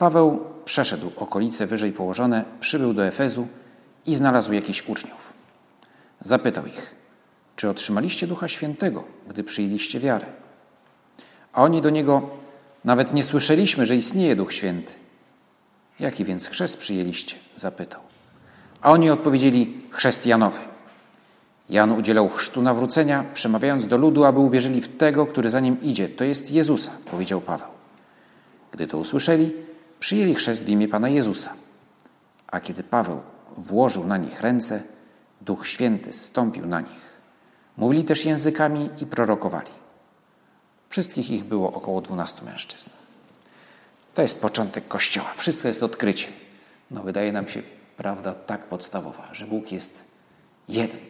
Paweł przeszedł okolice wyżej położone, przybył do Efezu i znalazł jakichś uczniów. Zapytał ich, czy otrzymaliście Ducha Świętego, gdy przyjęliście wiarę? A oni do niego, nawet nie słyszeliśmy, że istnieje Duch Święty. Jaki więc chrzest przyjęliście? Zapytał. A oni odpowiedzieli, chrzest Janowy. Jan udzielał chrztu nawrócenia, przemawiając do ludu, aby uwierzyli w tego, który za nim idzie. To jest Jezusa, powiedział Paweł. Gdy to usłyszeli, przyjęli chrzest w imię Pana Jezusa. A kiedy Paweł włożył na nich ręce, Duch Święty zstąpił na nich. Mówili też językami i prorokowali. Wszystkich ich było około dwunastu mężczyzn. To jest początek Kościoła. Wszystko jest odkryciem. No, wydaje nam się prawda tak podstawowa, że Bóg jest jeden,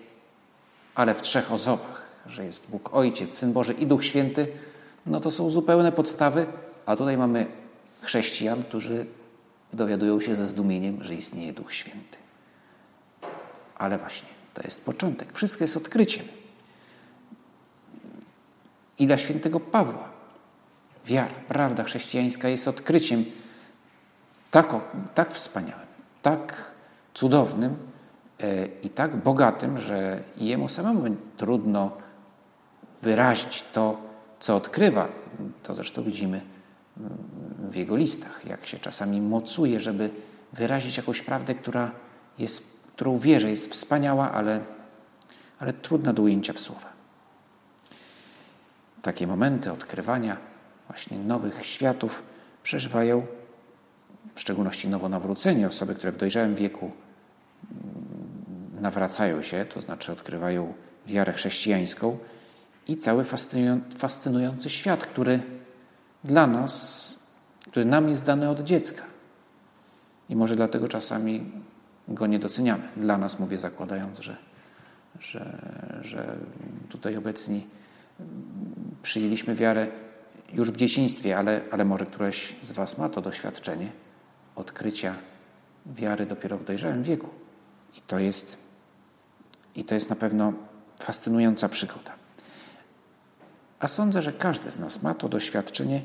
ale w trzech osobach, że jest Bóg Ojciec, Syn Boży i Duch Święty, no to są zupełne podstawy, a tutaj mamy chrześcijan, którzy dowiadują się ze zdumieniem, że istnieje Duch Święty. Ale właśnie, to jest początek. Wszystko jest odkryciem. I dla świętego Pawła wiara, prawda chrześcijańska jest odkryciem tak, tak wspaniałym, tak cudownym e, i tak bogatym, że jemu samemu trudno wyrazić to, co odkrywa. To zresztą widzimy w jego listach, jak się czasami mocuje, żeby wyrazić jakąś prawdę, która jest, którą wierzę, jest wspaniała, ale, ale trudna do ujęcia w słowa. Takie momenty odkrywania właśnie nowych światów przeżywają w szczególności nowonawróceni, osoby, które w dojrzałym wieku mm, nawracają się, to znaczy odkrywają wiarę chrześcijańską i cały fascynujący świat, który dla nas, który nam jest dany od dziecka. I może dlatego czasami go nie doceniamy. Dla nas mówię, zakładając, że, że, że tutaj obecni przyjęliśmy wiarę już w dzieciństwie, ale, ale może któreś z Was ma to doświadczenie odkrycia wiary dopiero w dojrzałym wieku. I to jest, i to jest na pewno fascynująca przygoda. A sądzę, że każdy z nas ma to doświadczenie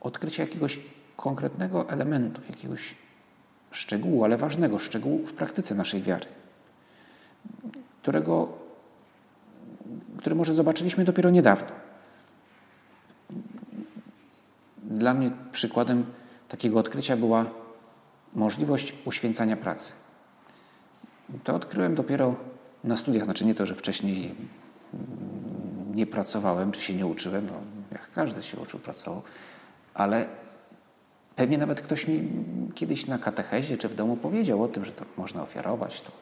odkrycia jakiegoś konkretnego elementu, jakiegoś szczegółu, ale ważnego szczegółu w praktyce naszej wiary, którego, który może zobaczyliśmy dopiero niedawno. Dla mnie przykładem takiego odkrycia była możliwość uświęcania pracy. To odkryłem dopiero na studiach. Znaczy nie to, że wcześniej nie pracowałem, czy się nie uczyłem, no, jak każdy się uczył, pracował, ale pewnie nawet ktoś mi kiedyś na katechezie czy w domu powiedział o tym, że to można ofiarować, to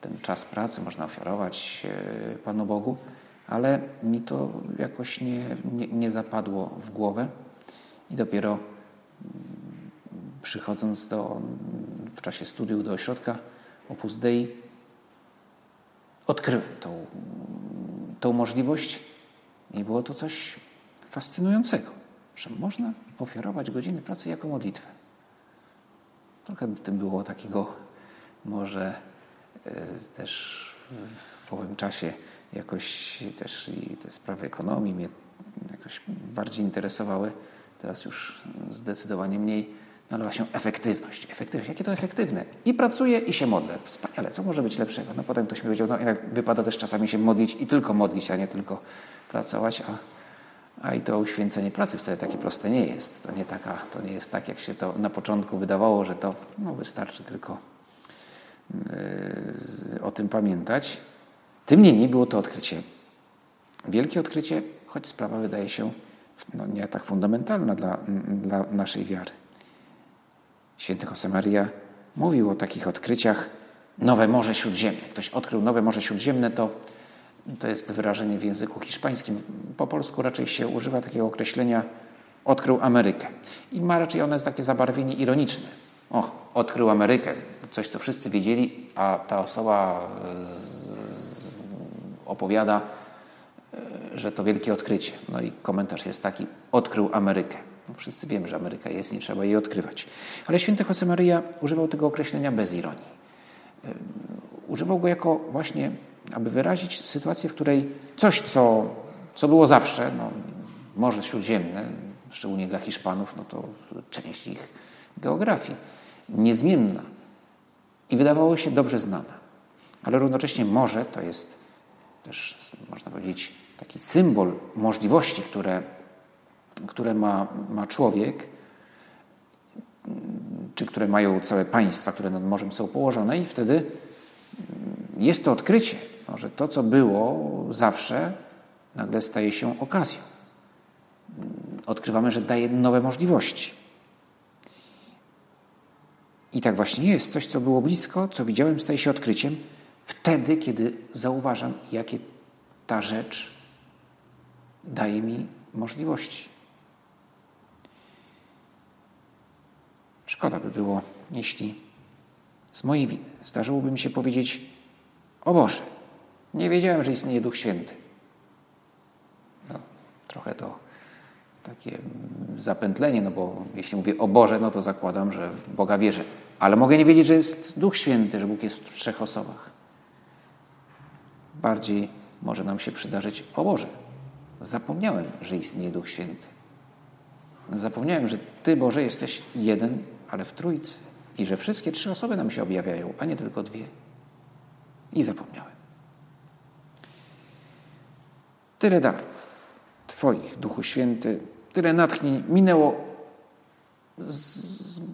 ten czas pracy można ofiarować e, Panu Bogu, ale mi to jakoś nie, nie, nie zapadło w głowę i dopiero przychodząc do, w czasie studiów do ośrodka Opus Dei, odkryłem tą, tą możliwość i było to coś fascynującego, że można ofiarować godziny pracy jako modlitwę. Trochę w tym było takiego może e, też w owym czasie jakoś też i te sprawy ekonomii mnie jakoś bardziej interesowały. Teraz już zdecydowanie mniej nalewa się efektywność. Efektywność. Jakie to efektywne? I pracuję i się modlę. Wspaniale. Co może być lepszego? No potem ktoś mi powiedział, no jak wypada też czasami się modlić i tylko modlić, a nie tylko pracować, a, a i to uświęcenie pracy wcale takie proste nie jest. To nie, taka, to nie jest tak, jak się to na początku wydawało, że to no, wystarczy tylko yy, o tym pamiętać. Tym niemniej było to odkrycie. Wielkie odkrycie, choć sprawa wydaje się no, nie tak fundamentalna dla, dla naszej wiary. Święty Josemaria mówił o takich odkryciach Nowe Morze Śródziemne. Ktoś odkrył Nowe Morze Śródziemne, to, to jest wyrażenie w języku hiszpańskim. Po polsku raczej się używa takiego określenia odkrył Amerykę. I ma raczej one takie zabarwienie ironiczne. Och, odkrył Amerykę. Coś, co wszyscy wiedzieli, a ta osoba z, z, opowiada, e, że to wielkie odkrycie. No i komentarz jest taki, odkrył Amerykę. No wszyscy wiemy, że Ameryka jest, nie trzeba jej odkrywać. Ale święty Josemaria używał tego określenia bez ironii. Używał go jako właśnie, aby wyrazić sytuację, w której coś, co, co było zawsze, no, Morze Śródziemne, szczególnie dla Hiszpanów, no to część ich geografii, niezmienna i wydawało się dobrze znana. Ale równocześnie morze to jest też, można powiedzieć, taki symbol możliwości, które, które ma, ma człowiek, czy które mają całe państwa, które nad morzem są położone, i wtedy jest to odkrycie, no, że to, co było zawsze, nagle staje się okazją. Odkrywamy, że daje nowe możliwości. I tak właśnie jest. Coś, co było blisko, co widziałem, staje się odkryciem wtedy, kiedy zauważam, jakie ta rzecz daje mi możliwości. Szkoda by było, jeśli z mojej winy zdarzyłoby mi się powiedzieć: O Boże, nie wiedziałem, że istnieje Duch Święty. No, trochę to takie zapętlenie, no bo jeśli mówię o Boże, no to zakładam, że w Boga wierzę. Ale mogę nie wiedzieć, że jest Duch Święty, że Bóg jest w trzech osobach. Bardziej może nam się przydarzyć, o Boże, zapomniałem, że istnieje Duch Święty. Zapomniałem, że Ty, Boże, jesteś jeden, ale w Trójcy. I że wszystkie trzy osoby nam się objawiają, a nie tylko dwie. I zapomniałem. Tyle darów Twoich, Duchu Święty, tyle natchnień minęło,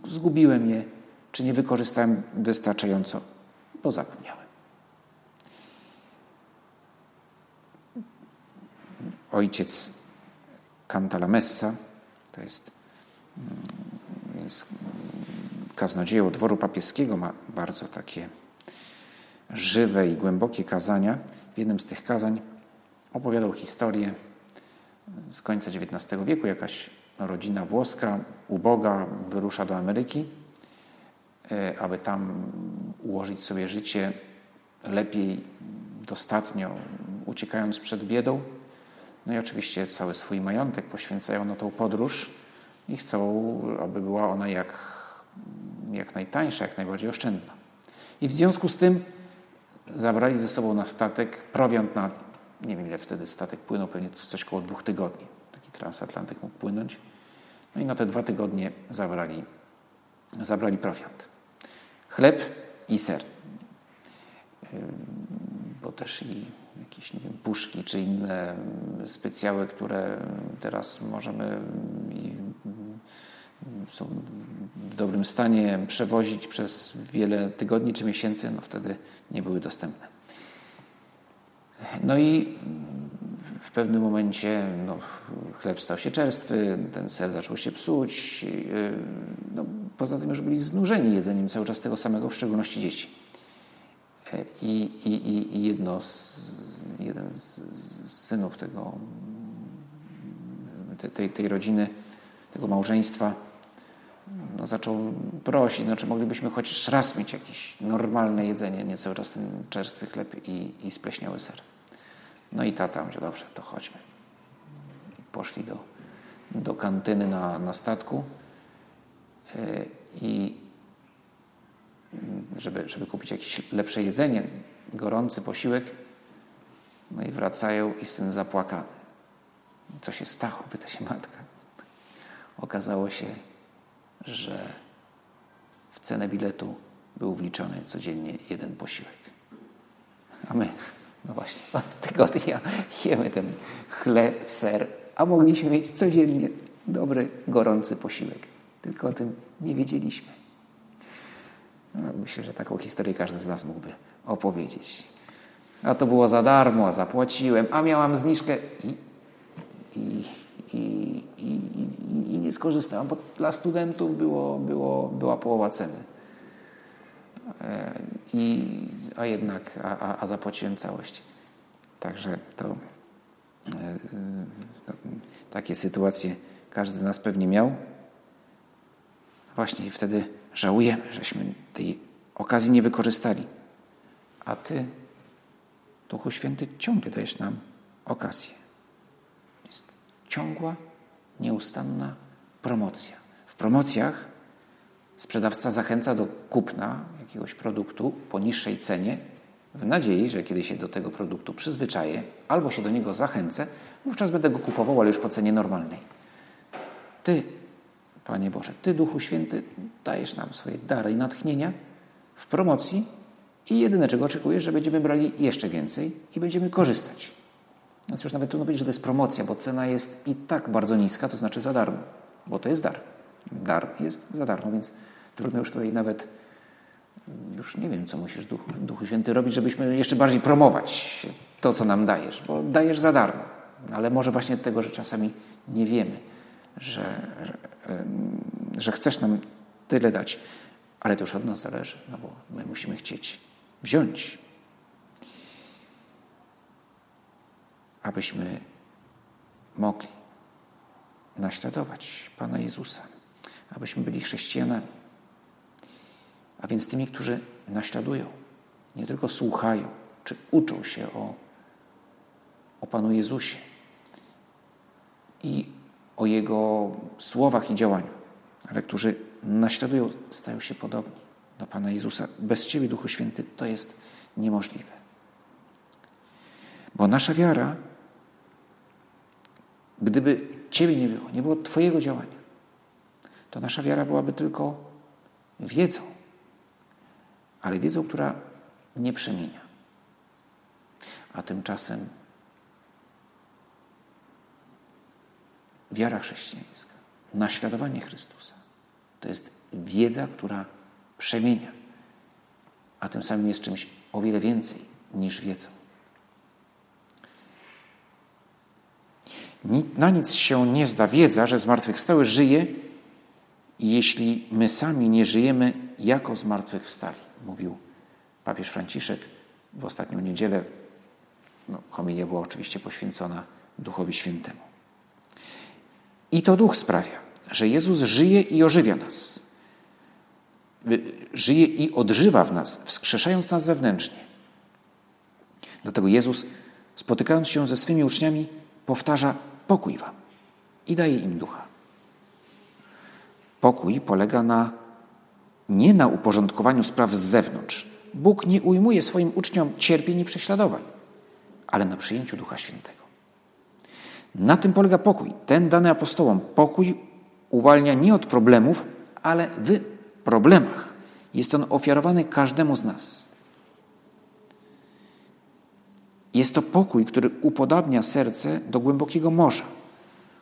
zgubiłem je, czy nie wykorzystałem wystarczająco, bo zapomniałem. Ojciec Cantalamessa, to jest, mm, jest kaznodzieją dworu papieskiego, ma bardzo takie żywe i głębokie kazania. W jednym z tych kazań opowiadał historię z końca XIX wieku. Jakaś rodzina włoska, uboga, wyrusza do Ameryki E, aby tam ułożyć sobie życie lepiej, dostatnio, uciekając przed biedą. No i oczywiście cały swój majątek poświęcają na tą podróż i chcą, aby była ona jak, jak najtańsza, jak najbardziej oszczędna. I w związku z tym zabrali ze sobą na statek prowiant na, nie wiem ile wtedy statek płynął, pewnie coś około dwóch tygodni. Taki transatlantyk mógł płynąć. No i na te dwa tygodnie zabrali, zabrali prowiant chleb i ser. Bo też i jakieś nie wiem, puszki czy inne specjały, które teraz możemy i są w dobrym stanie przewozić przez wiele tygodni czy miesięcy, no wtedy nie były dostępne. No i w pewnym momencie no, chleb stał się czerstwy, ten ser zaczął się psuć. No, poza tym już byli znużeni jedzeniem cały czas tego samego, w szczególności dzieci. I, i, i jedno z, jeden z, z synów tego, tej, tej rodziny, tego małżeństwa, no, zaczął prosić, czy moglibyśmy chociaż raz mieć jakieś normalne jedzenie, nie cały czas ten czerstwy chleb i, i spleśniały ser. No i tata mówił, dobrze, to chodźmy. I poszli do, do kantyny na, na statku mm, żeby, żeby kupić jakieś lepsze jedzenie, gorący posiłek. No i wracają i syn zapłakany. Co się stało? Pyta się matka. Okazało się, że w cenę biletu był wliczony codziennie jeden posiłek. A my no właśnie, od tygodnia jemy ten chleb, ser, a mogliśmy mieć codziennie dobry, gorący posiłek. Tylko o tym nie wiedzieliśmy. No, myślę, że taką historię każdy z nas mógłby opowiedzieć. A to było za darmo, a zapłaciłem, a miałam zniżkę i, i, i, i, nie skorzystałam, bo dla studentów było, było, była połowa ceny. E, i, a jednak, a, a zapłaciłem całość. Także to e, takie sytuacje każdy z nas pewnie miał. Właśnie wtedy żałujemy, żeśmy tej okazji nie wykorzystali. A Ty, Duchu Święty, ciągle dajesz nam okazję. Jest ciągła, nieustanna promocja. W promocjach sprzedawca zachęca do kupna jakiegoś produktu po niższej cenie, w nadziei, że kiedy się do tego produktu przyzwyczaję albo się do niego zachęcę, wówczas będę go kupował, ale już po cenie normalnej. Ty, Panie Boże, Ty, Duchu Święty, dajesz nam swoje dary i natchnienia w promocji i jedyne, czego oczekujesz, że będziemy brali jeszcze więcej i będziemy korzystać. Więc już nawet trudno powiedzieć, że to jest promocja, bo cena jest i tak bardzo niska, to znaczy za darmo, bo to jest dar. Dar jest za darmo, więc trudno już tutaj nawet, już nie wiem, co musisz Duchu, Duchu Święty robić, żebyśmy jeszcze bardziej promować to, co nam dajesz, bo dajesz za darmo. Ale może właśnie tego, że czasami nie wiemy, że, że, chcesz nam tyle dać, ale to już od nas zależy, no bo my musimy chcieć wziąć, abyśmy mogli naśladować Pana Jezusa, abyśmy byli chrześcijanami. A więc tymi, którzy naśladują, nie tylko słuchają, czy uczą się o, o Panu Jezusie i o Jego słowach i działaniu, ale którzy naśladują, stają się podobni do Pana Jezusa. Bez Ciebie, Duchu Święty, to jest niemożliwe. Bo nasza wiara, gdyby Ciebie nie było, nie było Twojego działania, to nasza wiara byłaby tylko wiedzą, ale wiedzą, która nie przemienia. A tymczasem wiara chrześcijańska, naśladowanie Chrystusa, to jest wiedza, która przemienia, a tym samym jest czymś o wiele więcej niż wiedzą. Na nic się nie zda wiedza, że zmartwychwstały żyje, jeśli my sami nie żyjemy jako zmartwychwstali, mówił papież Franciszek w ostatnią niedzielę. No, homilia była oczywiście poświęcona Duchowi Świętemu. I to Duch sprawia, że Jezus żyje i ożywia nas. Żyje i odżywa w nas, wskrzeszając nas wewnętrznie. Dlatego Jezus, spotykając się ze swymi uczniami, powtarza pokój wam i daje im ducha. Pokój polega na nie na uporządkowaniu spraw z zewnątrz. Bóg nie ujmuje swoim uczniom cierpień i prześladowań, ale na przyjęciu Ducha Świętego. Na tym polega pokój. Ten dany apostołom pokój uwalnia nie od problemów, ale w problemach. Jest on ofiarowany każdemu z nas. Jest to pokój, który upodabnia serce do głębokiego morza,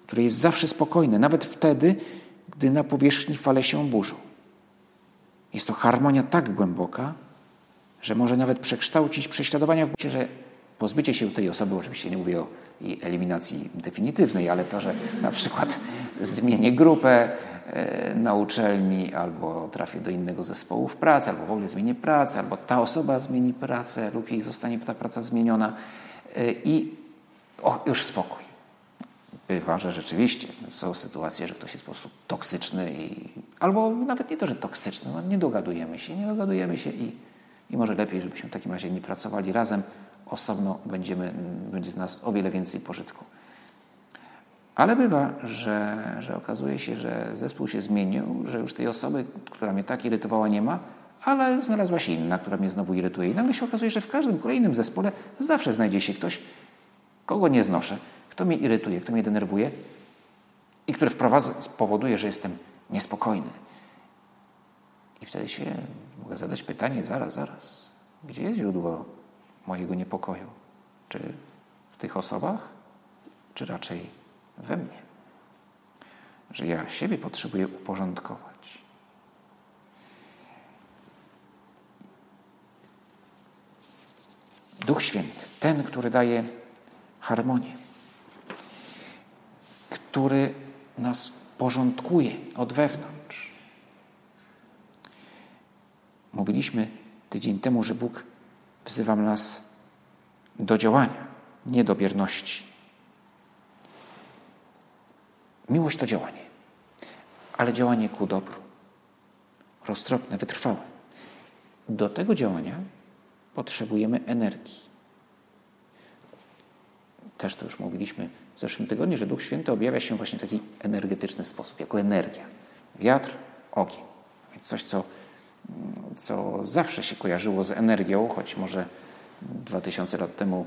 które jest zawsze spokojne, nawet wtedy, gdy na powierzchni fale się burzą. Jest to harmonia tak głęboka, że może nawet przekształcić prześladowania w że pozbycie się tej osoby, oczywiście nie mówię o jej eliminacji definitywnej, ale to, że na przykład zmienię grupę e, na uczelni, albo trafię do innego zespołu w pracy, albo w ogóle zmienię pracę, albo ta osoba zmieni pracę lub jej zostanie ta praca zmieniona e, i o, już spokój. Bywa, że rzeczywiście są sytuacje, że ktoś jest po prostu toksyczny i, albo nawet nie to, że toksyczny, no nie dogadujemy się, nie dogadujemy się i, i może lepiej, żebyśmy w takim razie nie pracowali razem, osobno będziemy, będzie z nas o wiele więcej pożytku. Ale bywa, że, że okazuje się, że zespół się zmienił, że już tej osoby, która mnie tak irytowała, nie ma, ale znalazła się inna, która mnie znowu irytuje. I nagle się okazuje, że w każdym kolejnym zespole zawsze znajdzie się ktoś, kogo nie znoszę, kto mnie irytuje, kto mnie denerwuje i który wprowadza, spowoduje, że jestem niespokojny. I wtedy się mogę zadać pytanie, zaraz, zaraz, gdzie jest źródło mojego niepokoju? Czy w tych osobach, czy raczej we mnie? Że ja siebie potrzebuję uporządkować. Duch Święty, ten, który daje harmonię, który nas porządkuje od wewnątrz. Mówiliśmy tydzień temu, że Bóg wzywa nas do działania, nie do bierności. Miłość to działanie, ale działanie ku dobru, roztropne, wytrwałe. Do tego działania potrzebujemy energii. Też to już mówiliśmy w zeszłym tygodniu, że Duch Święty objawia się właśnie w taki energetyczny sposób, jako energia. Wiatr, ogień. Więc coś, co, co zawsze się kojarzyło z energią, choć może 2000 lat temu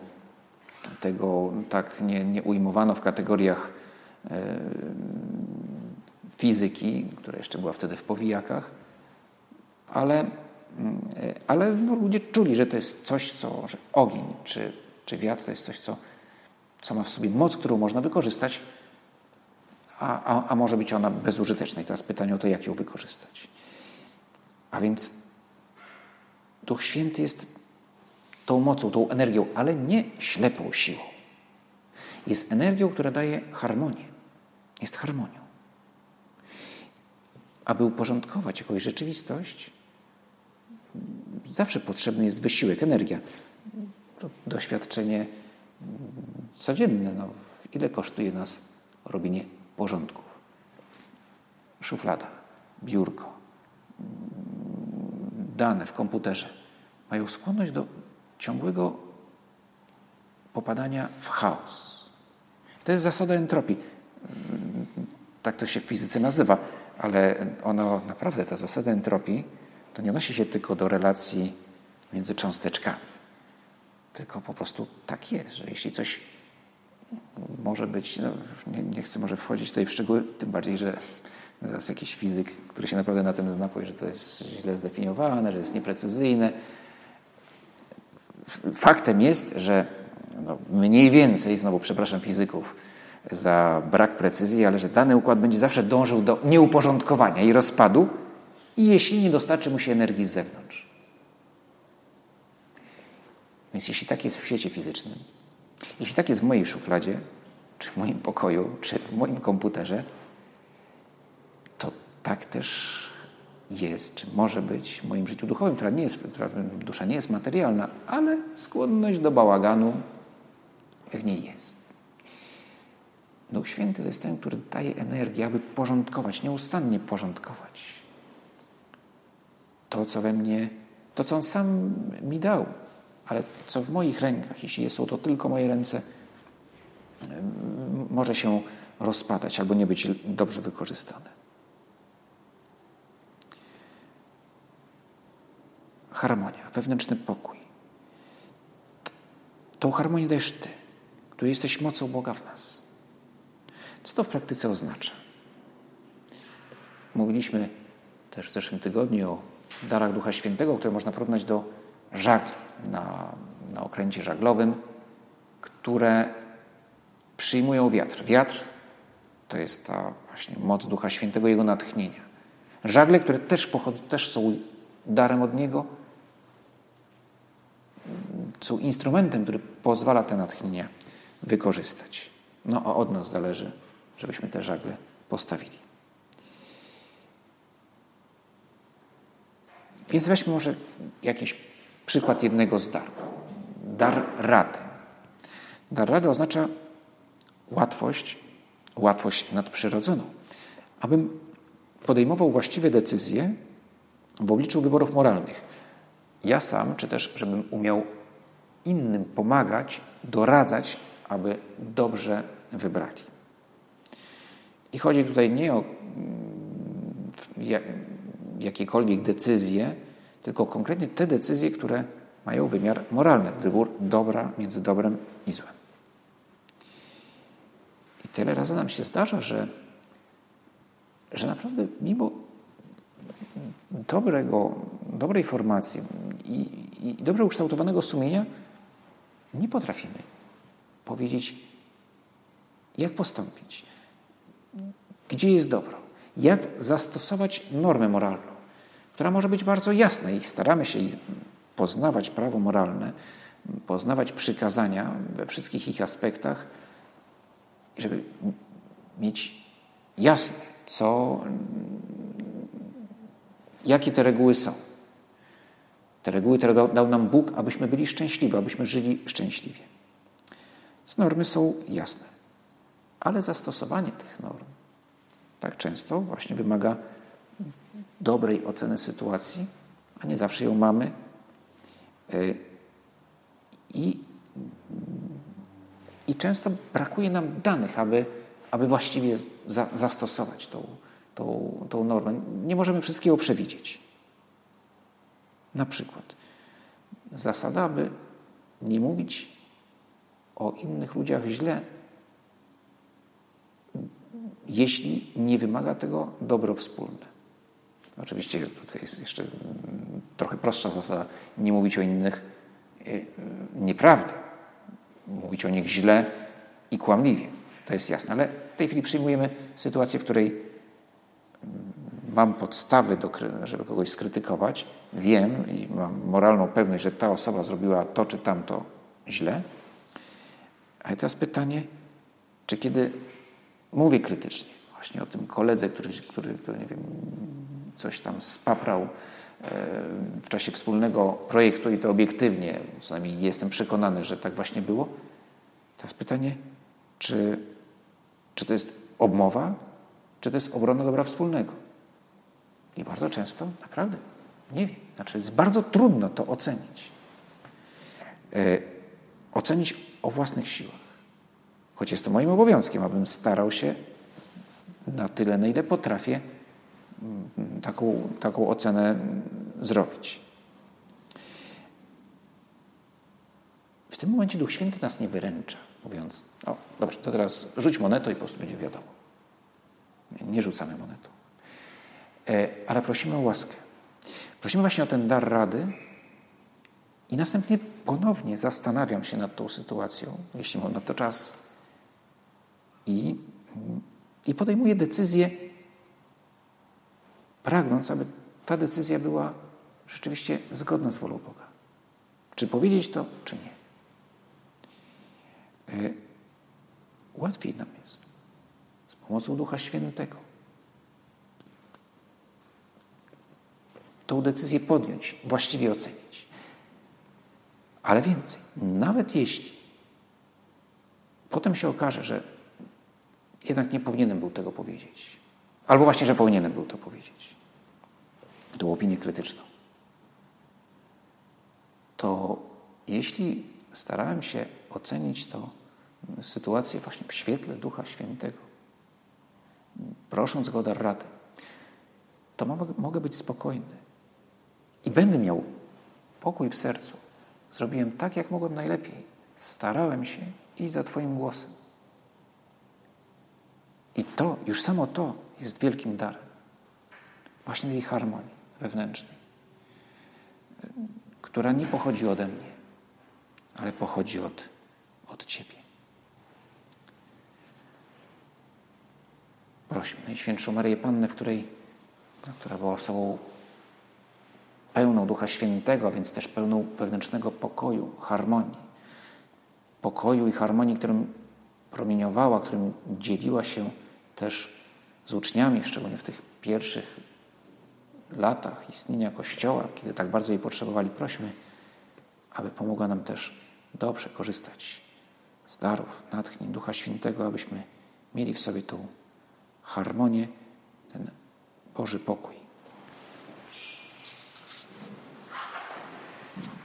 tego tak nie, nie ujmowano w kategoriach e, fizyki, która jeszcze była wtedy w powijakach, ale, e, ale no, ludzie czuli, że to jest coś, co, że ogień czy, czy wiatr to jest coś, co, co ma w sobie moc, którą można wykorzystać, a, a, a może być ona bezużyteczna. I teraz pytanie o to, jak ją wykorzystać. A więc Duch Święty jest tą mocą, tą energią, ale nie ślepą siłą. Jest energią, która daje harmonię. Jest harmonią. Aby uporządkować jakąś rzeczywistość, zawsze potrzebny jest wysiłek, energia. To doświadczenie codzienne. No, ile kosztuje nas robienie porządków? Szuflada, biurko, dane w komputerze mają skłonność do ciągłego popadania w chaos. To jest zasada entropii. Tak to się w fizyce nazywa, ale ono naprawdę, ta zasada entropii, to nie odnosi się tylko do relacji między cząsteczkami. Tylko po prostu tak jest, że jeśli coś może być, no, nie, nie, chcę może wchodzić tutaj w szczegóły, tym bardziej, że teraz jakiś fizyk, który się naprawdę na tym zna, powie, że to jest źle zdefiniowane, że jest nieprecyzyjne. Faktem jest, że no, mniej więcej, znowu przepraszam fizyków za brak precyzji, ale że dany układ będzie zawsze dążył do nieuporządkowania i rozpadu, jeśli nie dostarczy mu się energii z zewnątrz. Więc jeśli tak jest w świecie fizycznym, jeśli tak jest w mojej szufladzie, czy w moim pokoju, czy w moim komputerze, tak też jest, czy może być w moim życiu duchowym, która nie jest, która, dusza nie jest materialna, ale skłonność do bałaganu w niej jest. Duch Święty to jest ten, który daje energię, aby porządkować, nieustannie porządkować to, co we mnie, to, co On sam mi dał, ale co w moich rękach, jeśli są to tylko moje ręce, może się rozpadać albo nie być dobrze wykorzystane. Harmonia, wewnętrzny pokój. Tą harmonię dajesz Ty, który jesteś mocą Boga w nas. Co to w praktyce oznacza? Mówiliśmy też w zeszłym tygodniu o darach Ducha Świętego, które można porównać do żagli na, na okręcie żaglowym, które przyjmują wiatr. Wiatr to jest ta właśnie moc Ducha Świętego, Jego natchnienia. Żagle, które też, pochodzą, też są darem od Niego, są instrumentem, który pozwala te natchnienia wykorzystać. No a od nas zależy, żebyśmy te żagle postawili. Więc weźmy może jakiś przykład jednego z darów. Dar rady. Dar rady oznacza łatwość, łatwość nadprzyrodzoną. Abym podejmował właściwe decyzje w obliczu wyborów moralnych. Ja sam, czy też żebym umiał innym pomagać, doradzać, aby dobrze wybrali. I chodzi tutaj nie o mm, jakiekolwiek decyzje, tylko konkretnie te decyzje, które mają wymiar moralny, wybór dobra między dobrem i złem. I tyle razy nam się zdarza, że, że naprawdę mimo dobrego, dobrej formacji i, i dobrze ukształtowanego sumienia nie potrafimy powiedzieć, jak postąpić, gdzie jest dobro, jak zastosować normę moralną, która może być bardzo jasna i staramy się poznawać prawo moralne, poznawać przykazania we wszystkich ich aspektach, żeby mieć jasne, co, jakie te reguły są. Te reguły, które dał nam Bóg, abyśmy byli szczęśliwi, abyśmy żyli szczęśliwie. Z normy są jasne, ale zastosowanie tych norm tak często właśnie wymaga dobrej oceny sytuacji, a nie zawsze ją mamy. Y, I, i często brakuje nam danych, aby, aby właściwie za, zastosować tą, tą, tą normę. Nie możemy wszystkiego przewidzieć. Na przykład zasada, aby nie mówić o innych ludziach źle, jeśli nie wymaga tego dobro wspólne. Oczywiście tutaj jest jeszcze trochę prostsza zasada, nie mówić o innych y, nieprawdę, mówić o nich źle i kłamliwie. To jest jasne, ale w tej chwili przyjmujemy sytuację, w której mam podstawy, do, żeby kogoś skrytykować, wiem i mam moralną pewność, że ta osoba zrobiła to czy tamto źle. Ale teraz pytanie, czy kiedy mówię krytycznie, właśnie o tym koledze, który, który, który nie wiem, coś tam spaprał e, w czasie wspólnego projektu i to obiektywnie, co najmniej jestem przekonany, że tak właśnie było. Teraz pytanie, czy, czy to jest obmowa, czy to jest obrona dobra wspólnego? I bardzo często naprawdę nie wiem. Znaczy jest bardzo trudno to ocenić. E, ocenić o własnych siłach. Choć jest to moim obowiązkiem, abym starał się na tyle, na ile potrafię, mm, taką, taką ocenę zrobić. W tym momencie Duch Święty nas nie wyręcza, mówiąc: O, dobrze, to teraz rzuć monetą i po prostu będzie wiadomo. Nie rzucamy monetą. E, ale prosimy o łaskę. Prosimy właśnie o ten dar rady i następnie ponownie zastanawiam się nad tą sytuacją, jeśli mam na to czas, i, i podejmuję decyzję, pragnąc, aby ta decyzja była rzeczywiście zgodna z wolą Boga. Czy powiedzieć to, czy nie. E, łatwiej nam jest z pomocą Ducha Świętego tą decyzję podjąć, właściwie ocenić. Ale więcej, nawet jeśli potem się okaże, że jednak nie powinienem był tego powiedzieć, albo właśnie, że powinienem był to powiedzieć, tą opinię krytyczną, to jeśli starałem się ocenić to sytuację właśnie w świetle Ducha Świętego, prosząc Go o dar rady, to mogę być spokojny, i będę miał pokój w sercu. Zrobiłem tak, jak mogłem najlepiej. Starałem się iść za Twoim głosem. I to, już samo to jest wielkim darem. Właśnie tej harmonii wewnętrznej, która nie pochodzi ode mnie, ale pochodzi od, od Ciebie. Prosimy Najświętszą Maryję Pannę, w której, która była osobą pełną Ducha Świętego, więc też pełną wewnętrznego pokoju, harmonii. Pokoju i harmonii, którym promieniowała, którym dzieliła się też z uczniami, szczególnie w tych pierwszych latach istnienia Kościoła, kiedy tak bardzo jej potrzebowali, prośmy, aby pomogła nam też dobrze korzystać z darów, natchnień Ducha Świętego, abyśmy mieli w sobie tą harmonię, ten Boży pokój.